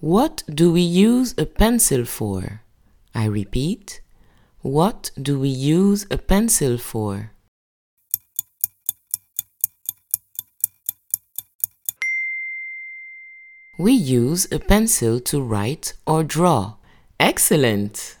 What do we use a pencil for? I repeat. What do we use a pencil for? We use a pencil to write or draw. Excellent!